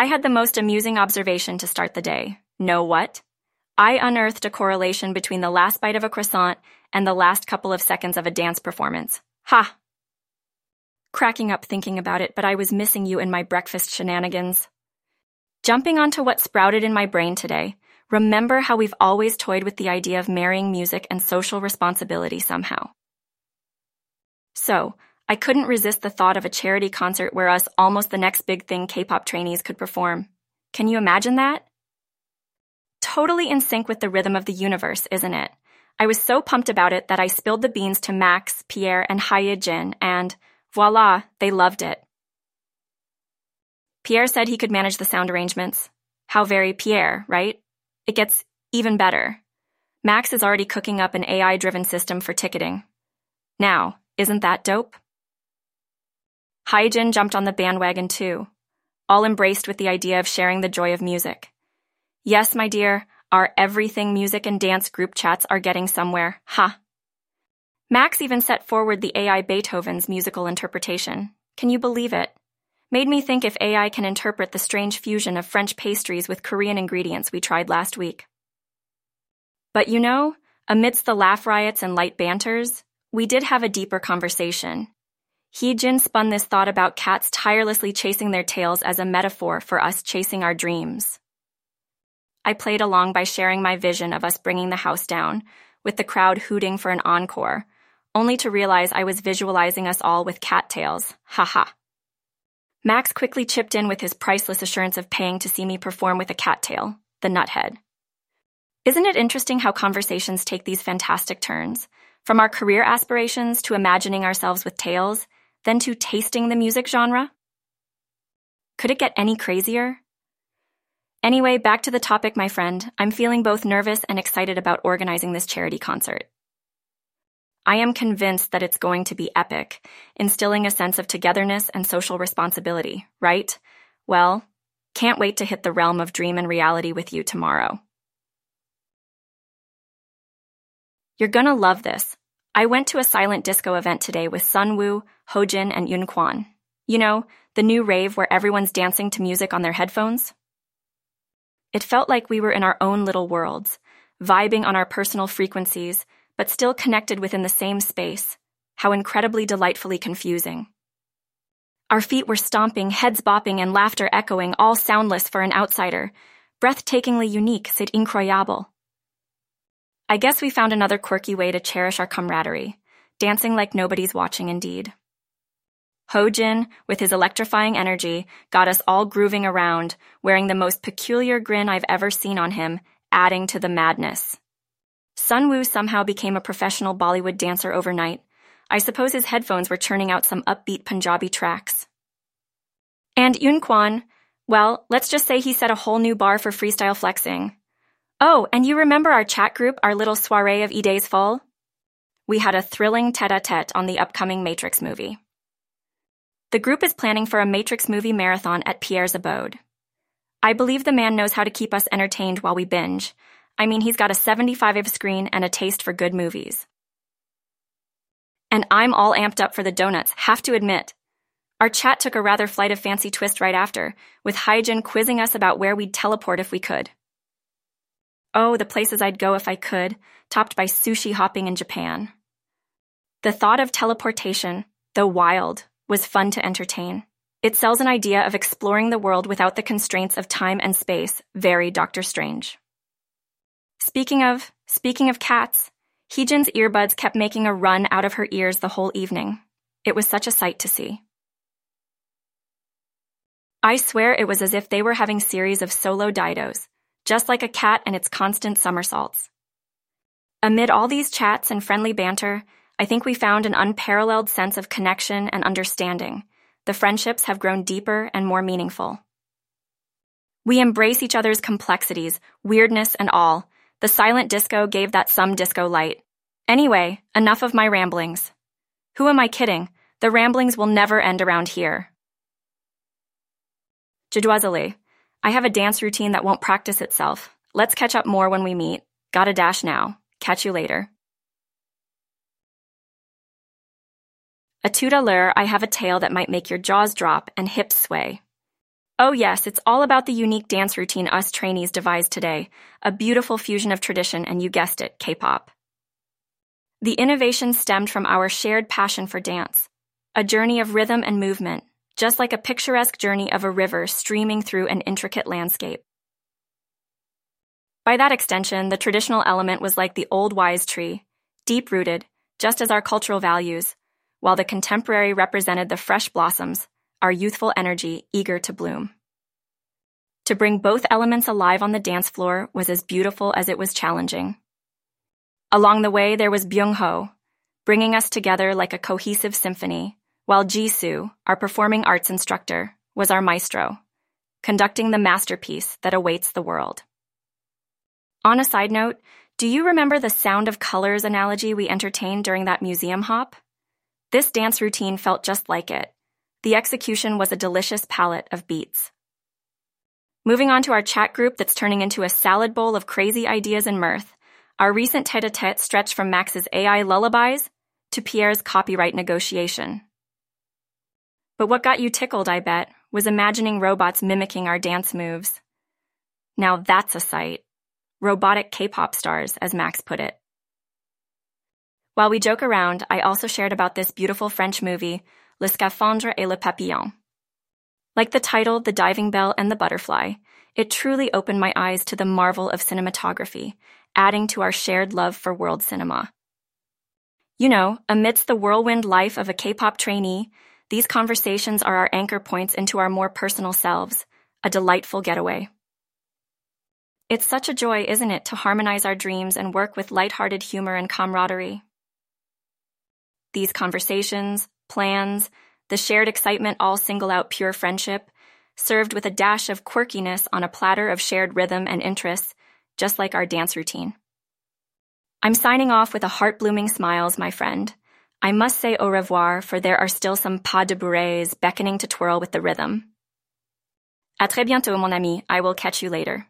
I had the most amusing observation to start the day. Know what? I unearthed a correlation between the last bite of a croissant and the last couple of seconds of a dance performance. Ha! Cracking up thinking about it, but I was missing you in my breakfast shenanigans. Jumping onto what sprouted in my brain today, remember how we've always toyed with the idea of marrying music and social responsibility somehow. So, I couldn't resist the thought of a charity concert where us almost the next big thing K-pop trainees could perform. Can you imagine that? Totally in sync with the rhythm of the universe, isn't it? I was so pumped about it that I spilled the beans to Max, Pierre, and Jin, and voila, they loved it. Pierre said he could manage the sound arrangements. How very Pierre, right? It gets even better. Max is already cooking up an AI driven system for ticketing. Now, isn't that dope? Hyejin jumped on the bandwagon too, all embraced with the idea of sharing the joy of music. Yes, my dear, our everything music and dance group chats are getting somewhere, ha. Huh. Max even set forward the AI Beethoven's musical interpretation. Can you believe it? Made me think if AI can interpret the strange fusion of French pastries with Korean ingredients we tried last week. But you know, amidst the laugh riots and light banters, we did have a deeper conversation, Jin spun this thought about cats tirelessly chasing their tails as a metaphor for us chasing our dreams. I played along by sharing my vision of us bringing the house down, with the crowd hooting for an encore, only to realize I was visualizing us all with cattails. Ha ha. Max quickly chipped in with his priceless assurance of paying to see me perform with a cattail, the nuthead. Isn't it interesting how conversations take these fantastic turns? From our career aspirations to imagining ourselves with tails, then to tasting the music genre? Could it get any crazier? Anyway, back to the topic, my friend. I'm feeling both nervous and excited about organizing this charity concert. I am convinced that it's going to be epic, instilling a sense of togetherness and social responsibility, right? Well, can't wait to hit the realm of dream and reality with you tomorrow. You're gonna love this. I went to a silent disco event today with Sunwoo, Hojin, and Yunquan. You know, the new rave where everyone's dancing to music on their headphones? It felt like we were in our own little worlds, vibing on our personal frequencies, but still connected within the same space. How incredibly delightfully confusing. Our feet were stomping, heads bopping, and laughter echoing, all soundless for an outsider. Breathtakingly unique, c'est incroyable. I guess we found another quirky way to cherish our camaraderie, dancing like nobody's watching indeed. Hojin, with his electrifying energy, got us all grooving around, wearing the most peculiar grin I've ever seen on him, adding to the madness. Sunwoo somehow became a professional Bollywood dancer overnight. I suppose his headphones were churning out some upbeat Punjabi tracks. And Yunquan, well, let's just say he set a whole new bar for freestyle flexing. Oh, and you remember our chat group, our little soiree of E-Days Fall? We had a thrilling tete-a-tete on the upcoming Matrix movie. The group is planning for a Matrix movie marathon at Pierre's abode. I believe the man knows how to keep us entertained while we binge. I mean, he's got a 75 of screen and a taste for good movies. And I'm all amped up for the donuts, have to admit. Our chat took a rather flight of fancy twist right after, with Hyejin quizzing us about where we'd teleport if we could. Oh, the places I'd go if I could, topped by sushi hopping in Japan. The thought of teleportation, though wild, was fun to entertain. It sells an idea of exploring the world without the constraints of time and space, very Doctor Strange. Speaking of, speaking of cats, Hyejin's earbuds kept making a run out of her ears the whole evening. It was such a sight to see. I swear it was as if they were having series of solo didos, just like a cat and its constant somersaults. Amid all these chats and friendly banter, I think we found an unparalleled sense of connection and understanding. The friendships have grown deeper and more meaningful. We embrace each other's complexities, weirdness, and all. The silent disco gave that some disco light. Anyway, enough of my ramblings. Who am I kidding? The ramblings will never end around here. Jadoisele, I have a dance routine that won't practice itself. Let's catch up more when we meet. Gotta dash now. Catch you later. A tout à l'heure, I have a tale that might make your jaws drop and hips sway. Oh, yes, it's all about the unique dance routine us trainees devised today, a beautiful fusion of tradition and you guessed it, K pop. The innovation stemmed from our shared passion for dance, a journey of rhythm and movement, just like a picturesque journey of a river streaming through an intricate landscape. By that extension, the traditional element was like the old wise tree, deep rooted, just as our cultural values, while the contemporary represented the fresh blossoms, our youthful energy eager to bloom. To bring both elements alive on the dance floor was as beautiful as it was challenging. Along the way, there was Byung Ho, bringing us together like a cohesive symphony, while Jisoo, our performing arts instructor, was our maestro, conducting the masterpiece that awaits the world. On a side note, do you remember the sound of colors analogy we entertained during that museum hop? This dance routine felt just like it, the execution was a delicious palette of beats. Moving on to our chat group that's turning into a salad bowl of crazy ideas and mirth, our recent tete a tete stretched from Max's AI lullabies to Pierre's copyright negotiation. But what got you tickled, I bet, was imagining robots mimicking our dance moves. Now that's a sight. Robotic K pop stars, as Max put it. While we joke around, I also shared about this beautiful French movie Le Scaphandre et le Papillon. Like the title, The Diving Bell and the Butterfly, it truly opened my eyes to the marvel of cinematography, adding to our shared love for world cinema. You know, amidst the whirlwind life of a K-pop trainee, these conversations are our anchor points into our more personal selves, a delightful getaway. It's such a joy, isn't it, to harmonize our dreams and work with light-hearted humor and camaraderie. These conversations, plans, the shared excitement all single out pure friendship, served with a dash of quirkiness on a platter of shared rhythm and interests, just like our dance routine. I'm signing off with a heart blooming smiles, my friend. I must say au revoir, for there are still some pas de bourrées beckoning to twirl with the rhythm. À très bientôt, mon ami. I will catch you later.